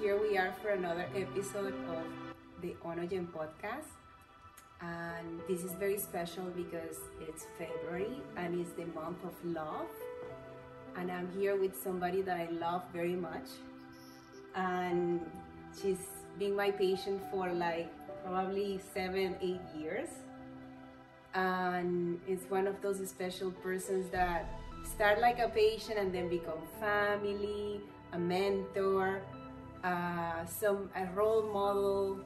here we are for another episode of the Onogen podcast. And this is very special because it's February and it's the month of love. And I'm here with somebody that I love very much. And she's been my patient for like probably seven, eight years. And it's one of those special persons that start like a patient and then become family, a mentor, uh, some a role model,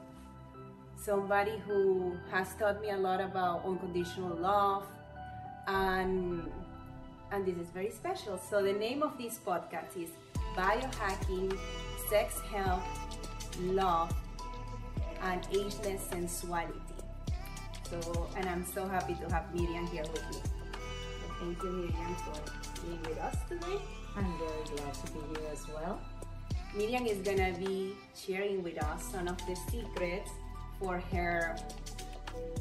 somebody who has taught me a lot about unconditional love, and and this is very special. So the name of this podcast is Biohacking, Sex Health, Love, and Ageless Sensuality. So, and I'm so happy to have Miriam here with me. So thank you, Miriam, for being with us today. I'm very glad to be here as well. Miriam is gonna be sharing with us some of the secrets for her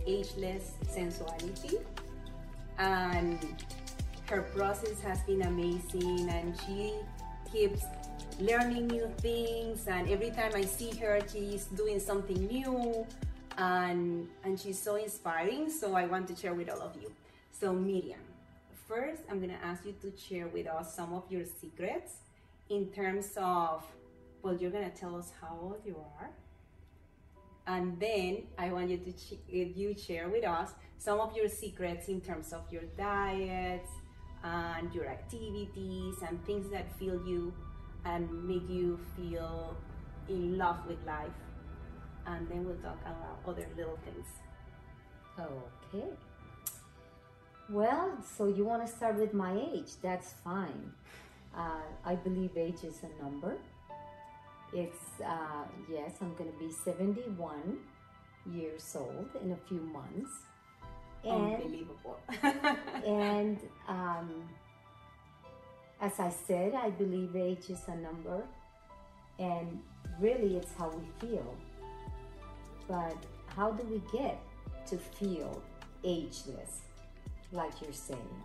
ageless sensuality. And her process has been amazing, and she keeps learning new things. And every time I see her, she's doing something new, and and she's so inspiring. So I want to share with all of you. So Miriam, first I'm gonna ask you to share with us some of your secrets in terms of well, you're gonna tell us how old you are, and then I want you to ch- you share with us some of your secrets in terms of your diets and your activities and things that feel you and make you feel in love with life. And then we'll talk about other little things. Okay. Well, so you want to start with my age? That's fine. Uh, I believe age is a number. It's, uh, yes, I'm going to be 71 years old in a few months. And, Unbelievable. and um, as I said, I believe age is a number. And really, it's how we feel. But how do we get to feel ageless, like you're saying?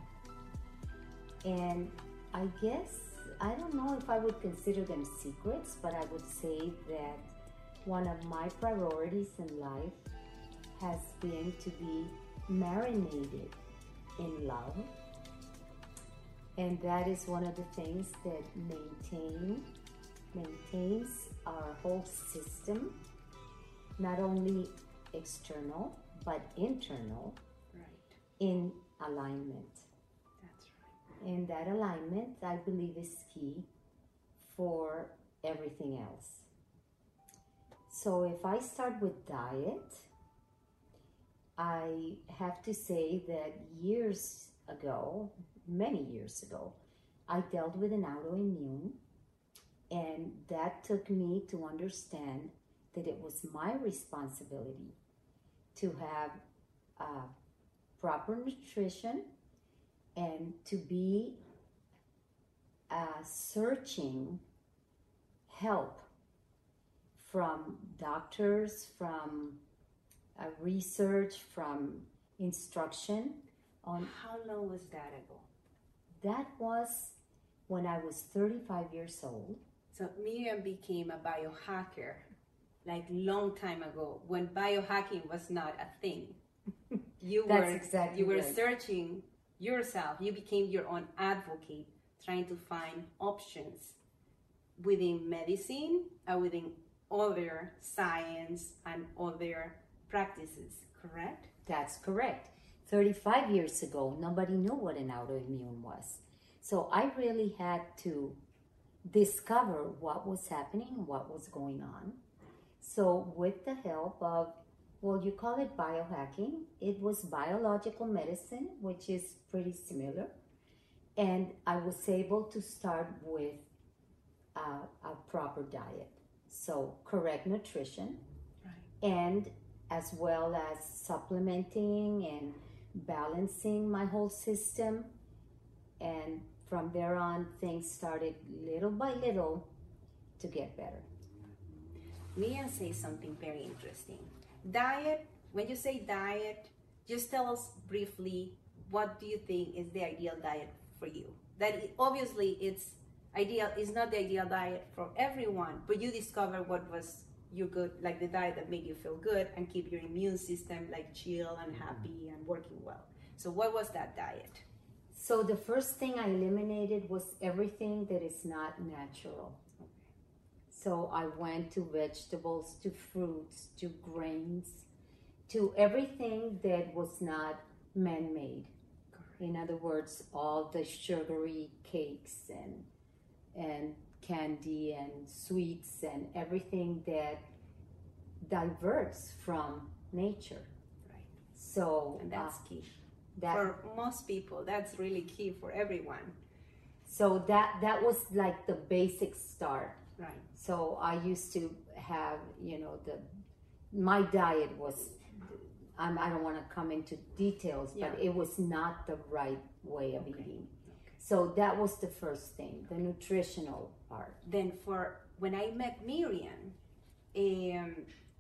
And I guess I don't know if I would consider them secrets, but I would say that one of my priorities in life has been to be marinated in love. And that is one of the things that maintain maintains our whole system, not only external but internal right. in alignment. And that alignment, I believe, is key for everything else. So, if I start with diet, I have to say that years ago, many years ago, I dealt with an autoimmune, and that took me to understand that it was my responsibility to have uh, proper nutrition and to be uh, searching help from doctors, from uh, research, from instruction on How long was that ago? that was when I was 35 years old. So Miriam became a biohacker like long time ago when biohacking was not a thing. You That's were exactly you were right. searching yourself. You became your own advocate, trying to find options within medicine and within other science and other practices. Correct? That's correct. 35 years ago, nobody knew what an autoimmune was. So I really had to discover what was happening, what was going on. So, with the help of, well, you call it biohacking, it was biological medicine, which is pretty similar. And I was able to start with uh, a proper diet. So, correct nutrition, Right. and as well as supplementing and balancing my whole system. And from there on, things started little by little to get better. Miriam says something very interesting. Diet, when you say diet, just tell us briefly what do you think is the ideal diet for you? That it- obviously it's ideal is not the ideal diet for everyone, but you discover what was your good, like the diet that made you feel good and keep your immune system like chill and mm-hmm. happy and working well. So, what was that diet? So, the first thing I eliminated was everything that is not natural. So, I went to vegetables, to fruits, to grains, to everything that was not man made. In other words, all the sugary cakes and and candy and sweets and everything that diverts from nature. Right. So And that's uh, key. that For most people, that's really key for everyone. so that that was like the basic start. Right. So I used to have, you know, the my diet was. Um, I don't want to come into details, but it was not the right way of Okay. eating. So that was the first thing, the nutritional part. Then for when I met Miriam, um,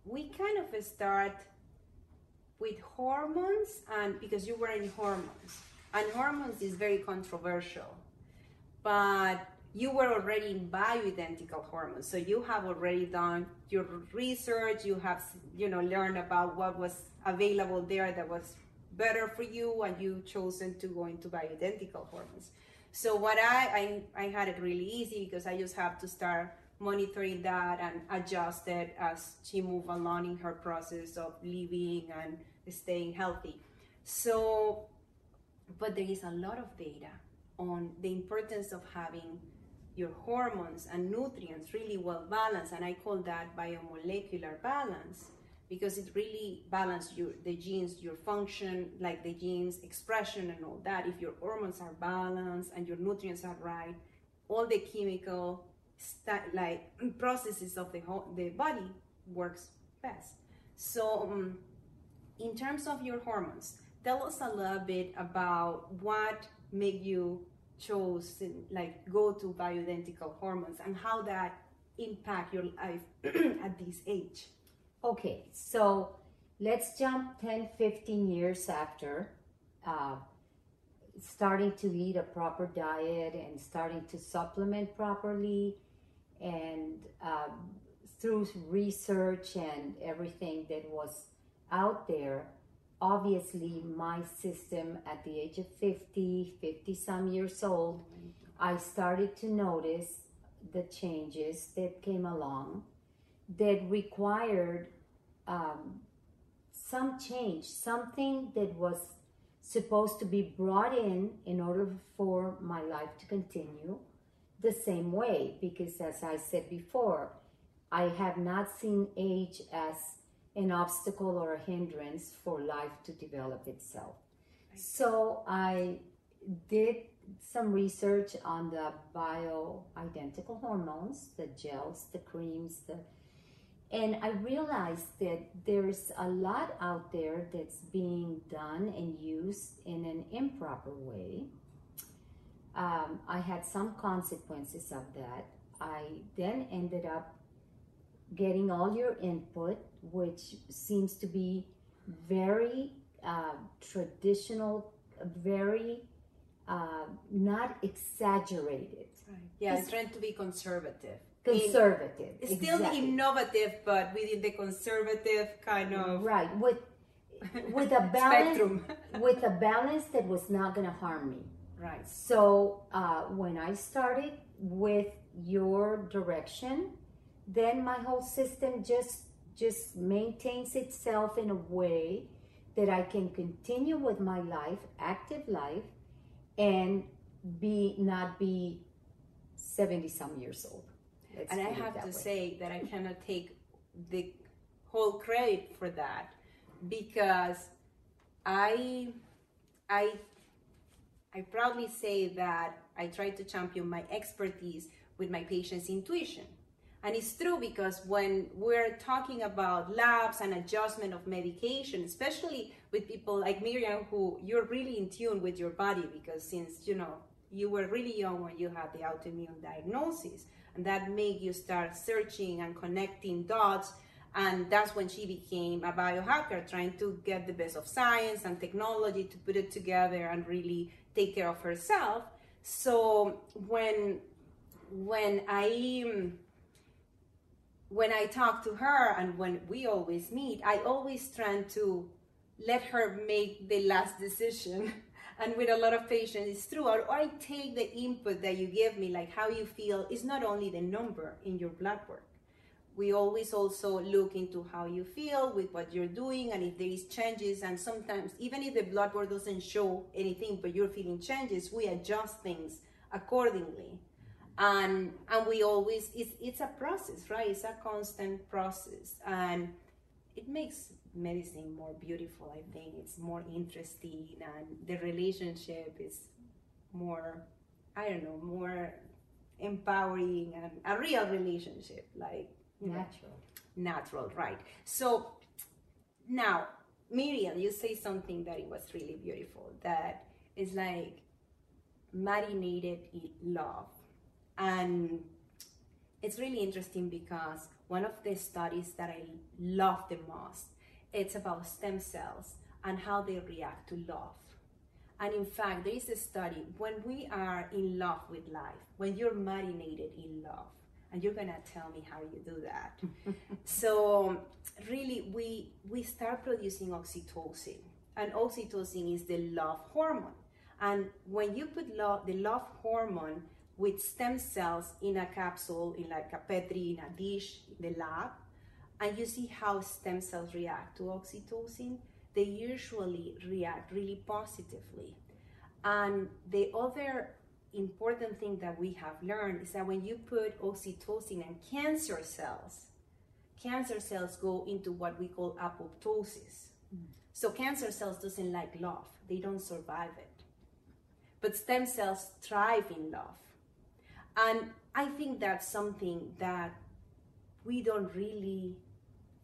we kind of start with hormones and because you were in hormones and hormones is very controversial but you were already in bioidentical hormones. So you have already done your research you have you know learned about what was available there that was better for you and you chosen to go into bioidentical hormones. So what I, I i had it really easy because i just have to start monitoring that and adjust it as she moved along in her process of living and staying healthy. So but there is a lot of data on the importance of having your hormones and nutrients really well balanced and i call that biomolecular balance because it really balances your the genes your function like the genes expression and all that. If your hormones are balanced and your nutrients are right all the chemical sta- like processes of the whole, the body works best. So um, in terms of your hormones tell us a little bit about what make you chose like go to bioidentical hormones and how that impact your life at this age. Okay, so let's jump 10, 15 years after uh, starting to eat a proper diet and starting to supplement properly, and um, through research and everything that was out there, obviously my system at the age of 50, 50 some years old, I started to notice the changes that came along that required um, some change, something that was supposed to be brought in in order for my life to continue the same way. Because, as I said before, I have not seen age as an obstacle or a hindrance for life to develop itself. So, I did some research on the bioidentical hormones, the gels, the creams, the and I realized that there's a lot out there that's being done and used in an improper way. Um, I had some consequences of that. I then ended up getting all your input, which seems to be very uh, traditional, very uh, not exaggerated, right yeah It's- trying to be conservative conservative. In- still exactly. innovative but within the conservative kind of right with with a balance with a balance that was not going to harm me. right So uh, when I started with your direction, then my whole system just just maintains itself in a way that I can continue with my life, active life, and be not be seventy some years old. Let's and I have to way. say that I cannot take the whole credit for that because I I I proudly say that I try to champion my expertise with my patient's intuition. And it's true because when we're talking about labs and adjustment of medication, especially with people like Miriam, who you're really in tune with your body because since you know you were really young when you had the autoimmune diagnosis, and that made you start searching and connecting dots. And that's when she became a biohacker, trying to get the best of science and technology to put it together and really take care of herself. So when when I when I talk to her and when we always meet, I always try to let her make the last decision. and with a lot of patience, it's true. Or, I take the input that you give me, like how you feel, is not only the number in your blood work. We always also look into how you feel with what you're doing and if there is changes. And sometimes, even if the blood work doesn't show anything, but you're feeling changes, we adjust things accordingly and and we always it's it's a process right? It's a constant process. And it makes medicine more beautiful i think. It's more interesting and the relationship is more i don't know more empowering and a real relationship like natural know, natural. Right. So now miriam you say something that it was really beautiful that is like marinated in love and it's really interesting because one of the studies that I love the most, it's about stem cells and how they react to love. And in fact, there is a study when we are in love with life, when you're marinated in love, and you're gonna tell me how you do that. so really, we we start producing oxytocin, and oxytocin is the love hormone. And when you put love, the love hormone with stem cells in a capsule, in like a Petri, in a dish, in the lab, and you see how stem cells react to oxytocin, they usually react really positively. And the other important thing that we have learned is that when you put oxytocin and cancer cells, cancer cells go into what we call apoptosis. Mm. So cancer cells doesn't like love, they don't survive it. But stem cells thrive in love. And I think that's something that we don't really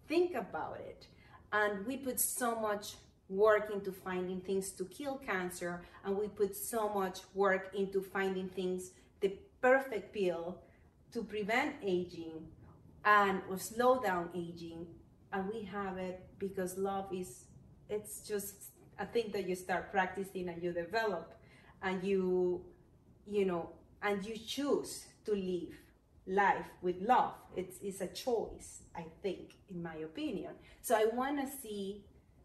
think about it. And we put so much work into finding things to kill cancer, and we put so much work into finding things, the perfect pill to prevent aging and or slow down aging. And we have it because love is, it's just a thing that you start practicing and you develop and you, you know, and you choose to live life with love. It's, it's a choice, I think, in my opinion. So I want to see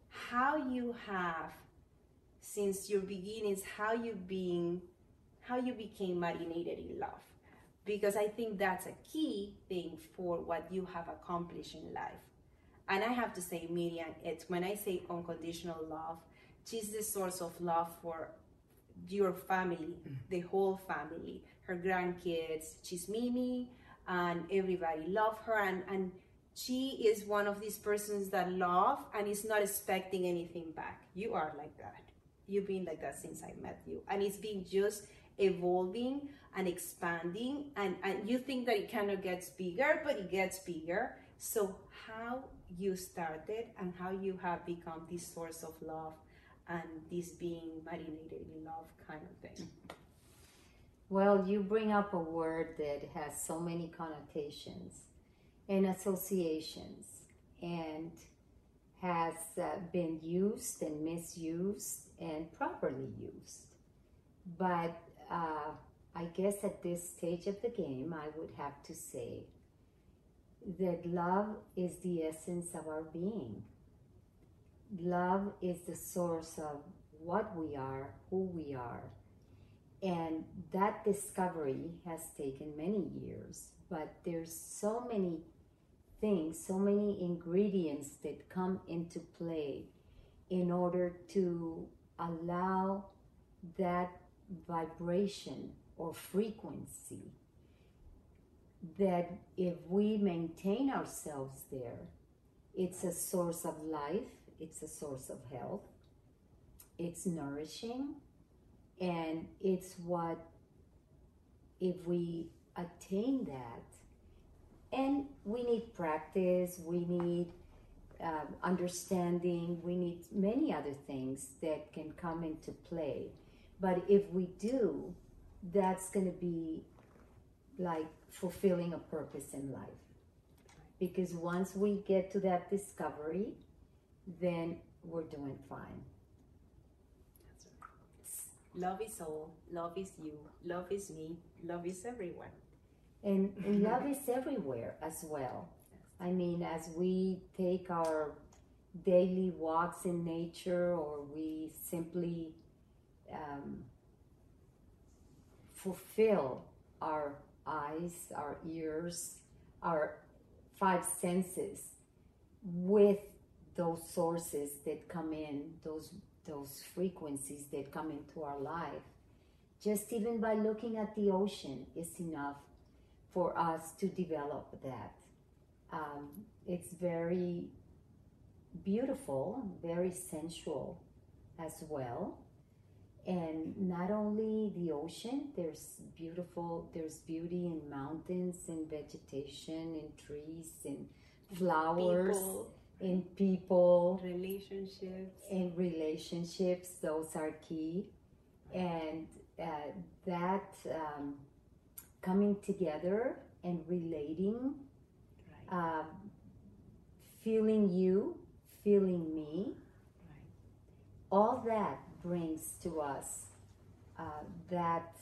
how you have, since your beginnings, how you being, how you became marinated in love. Because I think that's a key thing for what you have accomplished in life. And I have to say, Miriam, it's when I say unconditional love, she's the source of love for your family, mm. the whole family, her grandkids. She's Mimi, and everybody love her. And, and she is one of these persons that love and is not expecting anything back. You are like that. You've been like that since I met you. And it's been just evolving and expanding. And, and you think that it kind of gets bigger, but it gets bigger. So, how you started and how you have become this source of love and this being marinated in love kind of thing. Well, you bring up a word that has so many connotations and associations and has uh, been used and misused and properly used. But uh, I guess at this stage of the game, I would have to say that love is the essence of our being love is the source of what we are, who we are. And that discovery has taken many years, but there's so many things, so many ingredients that come into play in order to allow that vibration or frequency that if we maintain ourselves there, it's a source of life it's a source of health, it's nourishing, and it's what, if we attain that, and we need practice, we need um, understanding, we need many other things that can come into play. But if we do, that's going to be like fulfilling a purpose in life. Because once we get to that discovery, then we're doing fine. Love is all, love is you, love is me, love is everyone. And, and love is everywhere as well. I mean, as we take our daily walks in nature or we simply um, fulfill our eyes, our ears, our five senses with those sources that come in, those those frequencies that come into our life. Just even by looking at the ocean is enough for us to develop that. Um, it's very beautiful, very sensual as well. And not only the ocean, there's beautiful, there's beauty in mountains and vegetation and trees and flowers. People, in people relationships. in relationships those are key and uh, that um, coming together and relating Right. um, feeling you feeling me right. all that brings to us uh, that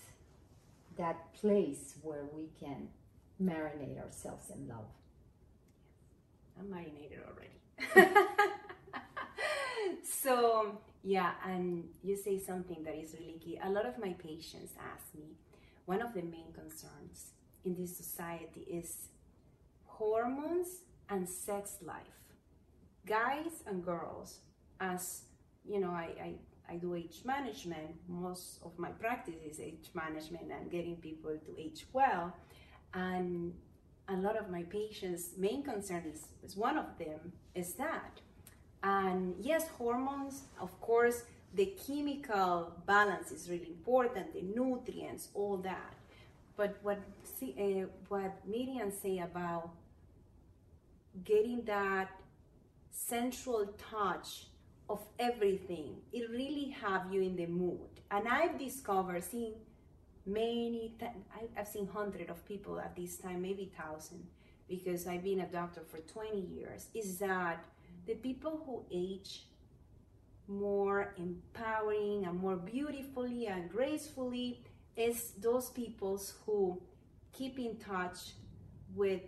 that place where we can marinate ourselves in love I'm marinated already. so yeah, and you say something that is really key. A lot of my patients ask me, one of the main concerns in this society is hormones and sex life. Guys and girls, as you know, I, I, I do age management. Most of my practice is age management and getting people to age well. And a lot of my patients' main concern is, is one of them is that. And yes, hormones, of course, the chemical balance is really important, the nutrients, all that. But what see, uh, what Miriam say about getting that central touch of everything, it really have you in the mood. And I've discovered seeing many th- i've seen hundreds of people at this time maybe thousand because i've been a doctor for 20 years. Is that the people who age more empowering and more beautifully and gracefully is those peoples who keep in touch with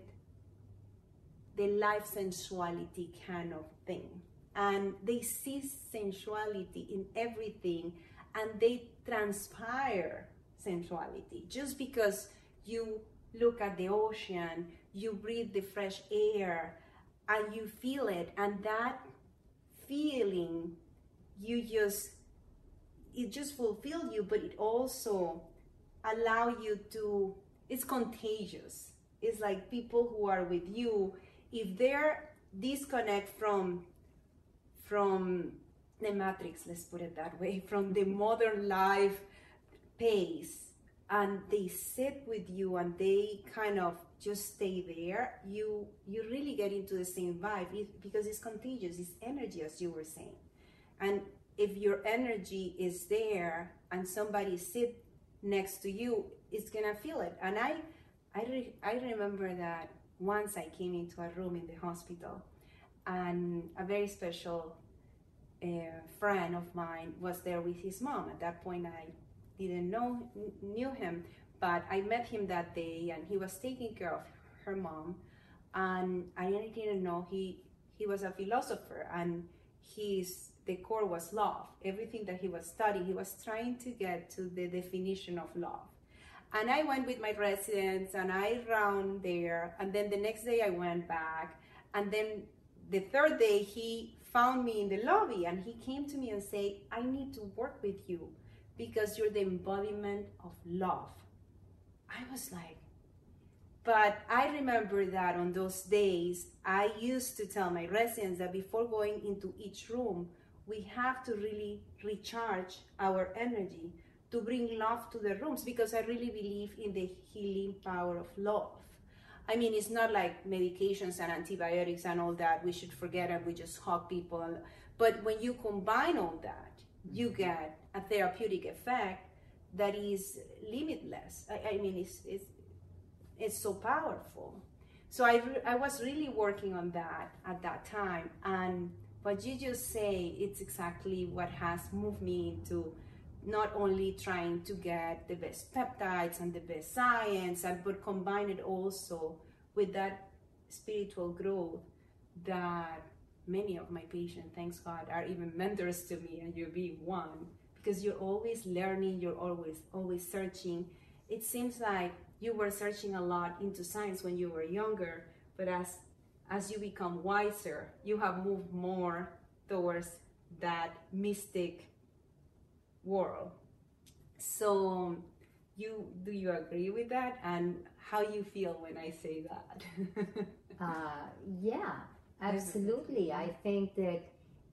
the life sensuality kind of thing. And they see sensuality in everything and they transpire sensuality. Just because you look at the ocean, you breathe the fresh air, and you feel it, and that feeling, you just it just fulfill you, but it also allow you to. It's contagious. It's like people who are with you, if they're disconnect from from the matrix let's put it that way from the modern life pace and they sit with you and they kind of just stay there you you really get into the same vibe it, because it's contagious it's energy as you were saying. And if your energy is there and somebody sit next to you it's gonna feel it. And i i, re- I remember that once i came into a room in the hospital and a very special uh, friend of mine was there with his mom. At that point i didn't know knew him, but I met him that day, and he was taking care of her mom, and I didn't know he he was a philosopher, and his the core was love. Everything that he was studying, he was trying to get to the definition of love. And I went with my residents, and I round there, and then the next day I went back, and then the third day he found me in the lobby, and he came to me and said, "I need to work with you." Because you're the embodiment of love. I was like, but I remember that on those days, I used to tell my residents that before going into each room, we have to really recharge our energy to bring love to the rooms because I really believe in the healing power of love. I mean, it's not like medications and antibiotics and all that. We should forget and we just hug people. But when you combine all that, you get a therapeutic effect that is limitless. I, I mean, it's, it's, it's so powerful. So I, re- I was really working on that at that time. And what you just say, it's exactly what has moved me into not only trying to get the best peptides and the best science, but combine it also with that spiritual growth that many of my patients, thanks God, are even mentors to me, and you being one because you're always learning, you're always always searching. It seems like you were searching a lot into science when you were younger, but as as you become wiser, you have moved more towards that mystic world. So you do you agree with that and how you feel when I say that? uh, yeah, absolutely. I mm-hmm. think that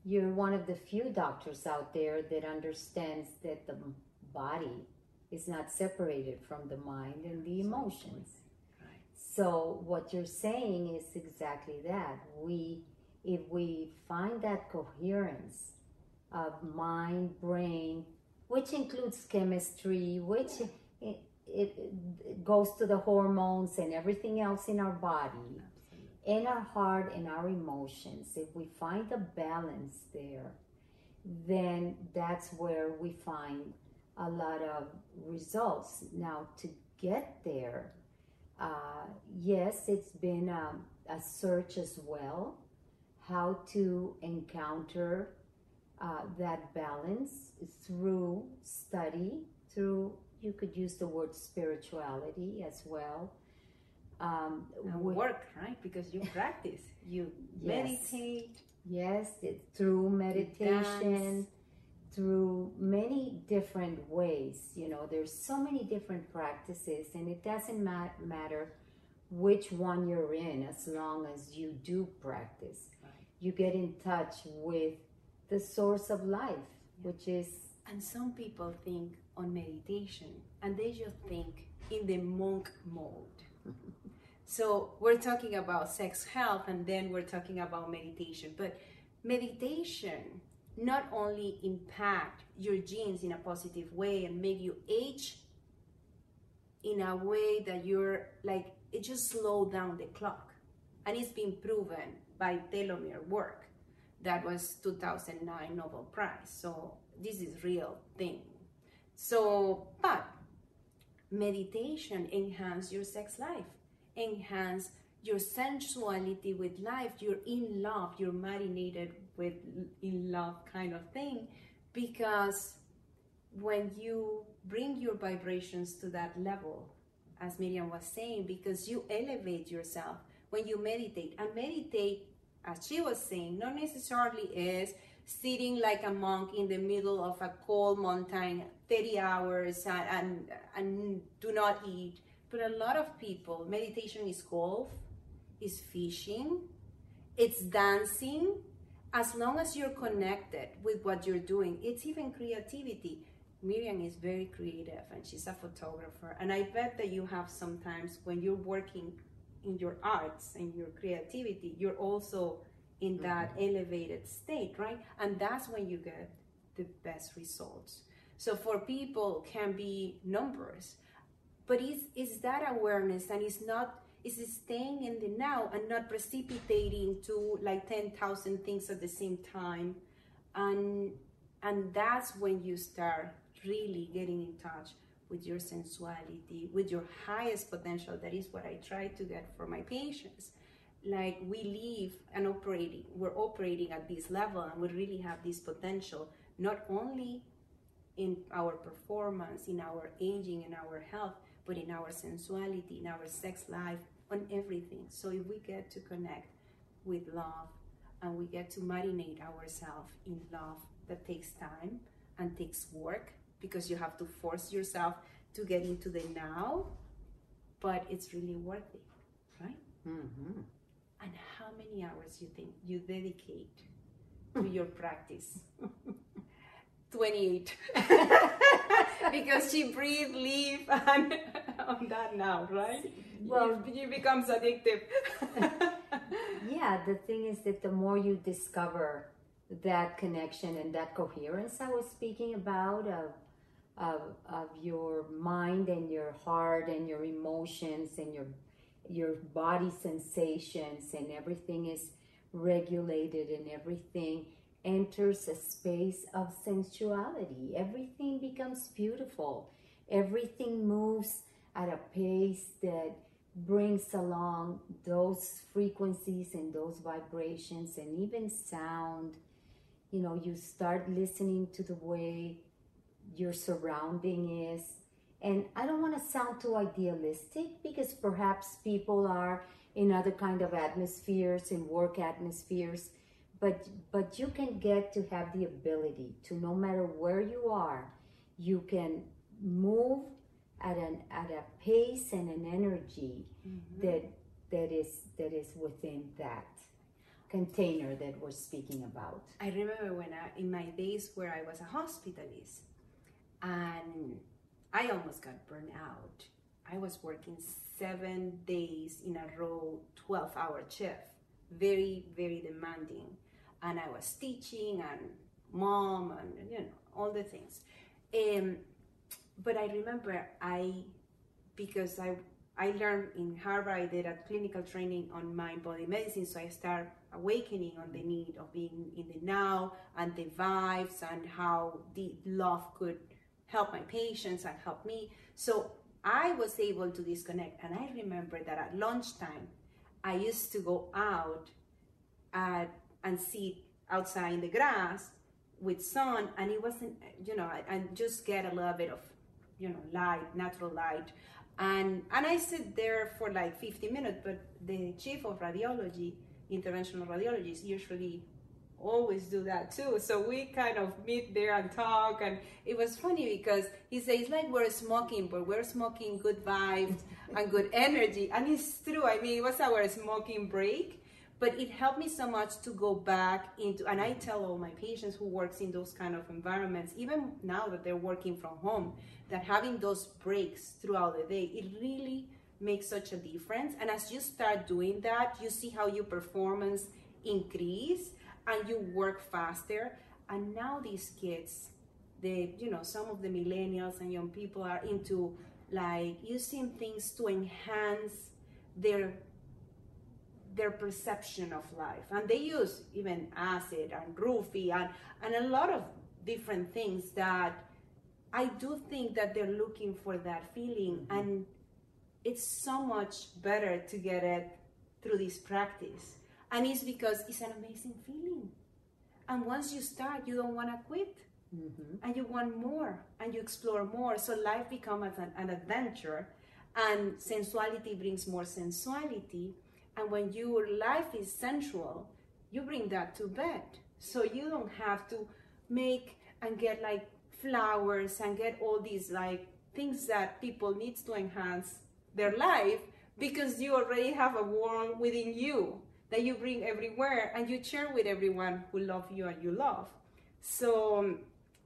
you're one of the few doctors out there that understands that the body is not separated from the mind and the emotions. So what you're saying is exactly that. We if we find that coherence of mind, brain, which includes chemistry, which it, it, goes to the hormones and everything else in our body, in our heart and our emotions, if we find a balance there, then that's where we find a lot of results. Now, to get there, uh, yes, it's been a, um, a, search as well, how to encounter uh, that balance through study, through, you could use the word spirituality as well um, work, right? Because you practice, you yes. meditate. Yes, through meditation, through many different ways. You know, there's so many different practices, and it doesn't mat- matter which one you're in as long as you do practice. Right. You get in touch with the source of life, yeah. which is. And some people think on meditation and they just think in the monk mode. So we're talking about sex health and then we're talking about meditation. But meditation not only impact your genes in a positive way and make you age in a way that you're like it just slow down the clock. And it's been proven by telomere work. That was 2009 Nobel Prize. So this is real thing. So, but meditation enhance your sex life enhance your sensuality with life you're in love you're marinated with in love kind of thing because when you bring your vibrations to that level as miriam was saying because you elevate yourself when you meditate and meditate as she was saying not necessarily is sitting like a monk in the middle of a cold mountain 30 hours and, and, and do not eat but a lot of people, meditation is golf, is fishing, it's dancing. As long as you're connected with what you're doing, it's even creativity. Miriam is very creative and she's a photographer. And I bet that you have sometimes when you're working in your arts and your creativity, you're also in that mm-hmm. elevated state, right? And that's when you get the best results. So for people can be numbers but is is that awareness and it's not is staying in the now and not precipitating to like 10,000 things at the same time? And and that's when you start really getting in touch with your sensuality with your highest potential. That is what i try to get for my patients. Like we live and operating we're operating at this level and we really have this potential not only in our performance in our aging in our health but in our sensuality, in our sex life, on everything. So if we get to connect with love and we get to marinate ourselves in love, that takes time and takes work because you have to force yourself to get into the now, but it's really worth it, right? Mm-hmm. And how many hours you think you dedicate to your practice? 28 because she breathe live and on that now right? Well it becomes addictive. yeah the thing is that the more you discover that connection and that coherence i was speaking about of of, of your mind and your heart and your emotions and your your body sensations and everything is regulated and everything enters a space of sensuality. Everything becomes beautiful. Everything moves at a pace that brings along those frequencies and those vibrations and even sound. You know, you start listening to the way your surrounding is. And I don't want to sound too idealistic because perhaps people are in other kind of atmospheres, in work atmospheres, but but you can get to have the ability to no matter where you are, you can move at an at a pace and an energy mm-hmm. that that is that is within that container that we're speaking about. I remember when I, in my days where I was a hospitalist and I almost got burned out. I was working seven days in a row, 12 hour shift, very, very demanding. And I was teaching and mom and, you know, all the things. Um, but I remember I, because I, I learned in Harvard, I did a clinical training on mind body medicine. So I started awakening on the need of being in the now and the vibes and how the love could help my patients and help me. So I was able to disconnect. And I remember that at lunchtime, I used to go out at, and sit outside in the grass with sun, and it wasn't, you know, and just get a little bit of, you know, light, natural light. And, and I sit there for like 50 minutes, but the chief of radiology, interventional radiologist, usually always do that too. So we kind of meet there and talk, and it was funny because he says it's like we're smoking, but we're smoking good vibes and good energy, and it's true. I mean, it was our smoking break, but it helped me so much to go back into. And I tell all my patients who works in those kind of environments, even now that they're working from home, that having those breaks throughout the day, it really makes such a difference. And as you start doing that, you see how your performance increase and you work faster. And now these kids, the you know, some of the millennials and young people are into like using things to enhance their their perception of life. And they use even acid and roofie and, and a lot of different things that I do think that they're looking for that feeling mm-hmm. and it's so much better to get it through this practice and it's because it's an amazing feeling. And once you start, you don't want to quit. Mm-hmm. And you want more and you explore more. So life becomes an, an adventure and sensuality brings more sensuality. And when your life is sensual, you bring that to bed. So you don't have to make and get like flowers and get all these like things that people needs to enhance their life because you already have a world within you that you bring everywhere and you share with everyone who love you and you love. So um,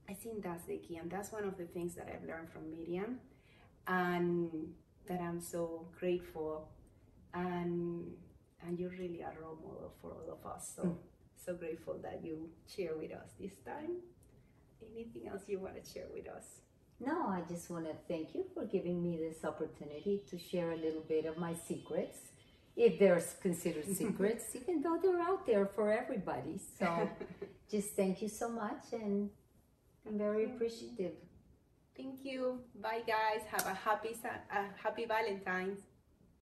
I think that's the key, and that's one of the things that I've learned from Miriam, and that I'm so grateful, and and you're really a role model for all of us. So mm. so grateful that you share with us this time. Anything else you want to share with us? No, I just want to thank you for giving me this opportunity to share a little bit of my secrets if they're considered secrets, even though they're out there for everybody. So just thank you so much and I'm very appreciative. Thank you. Bye guys. Have a happy a happy Valentine's.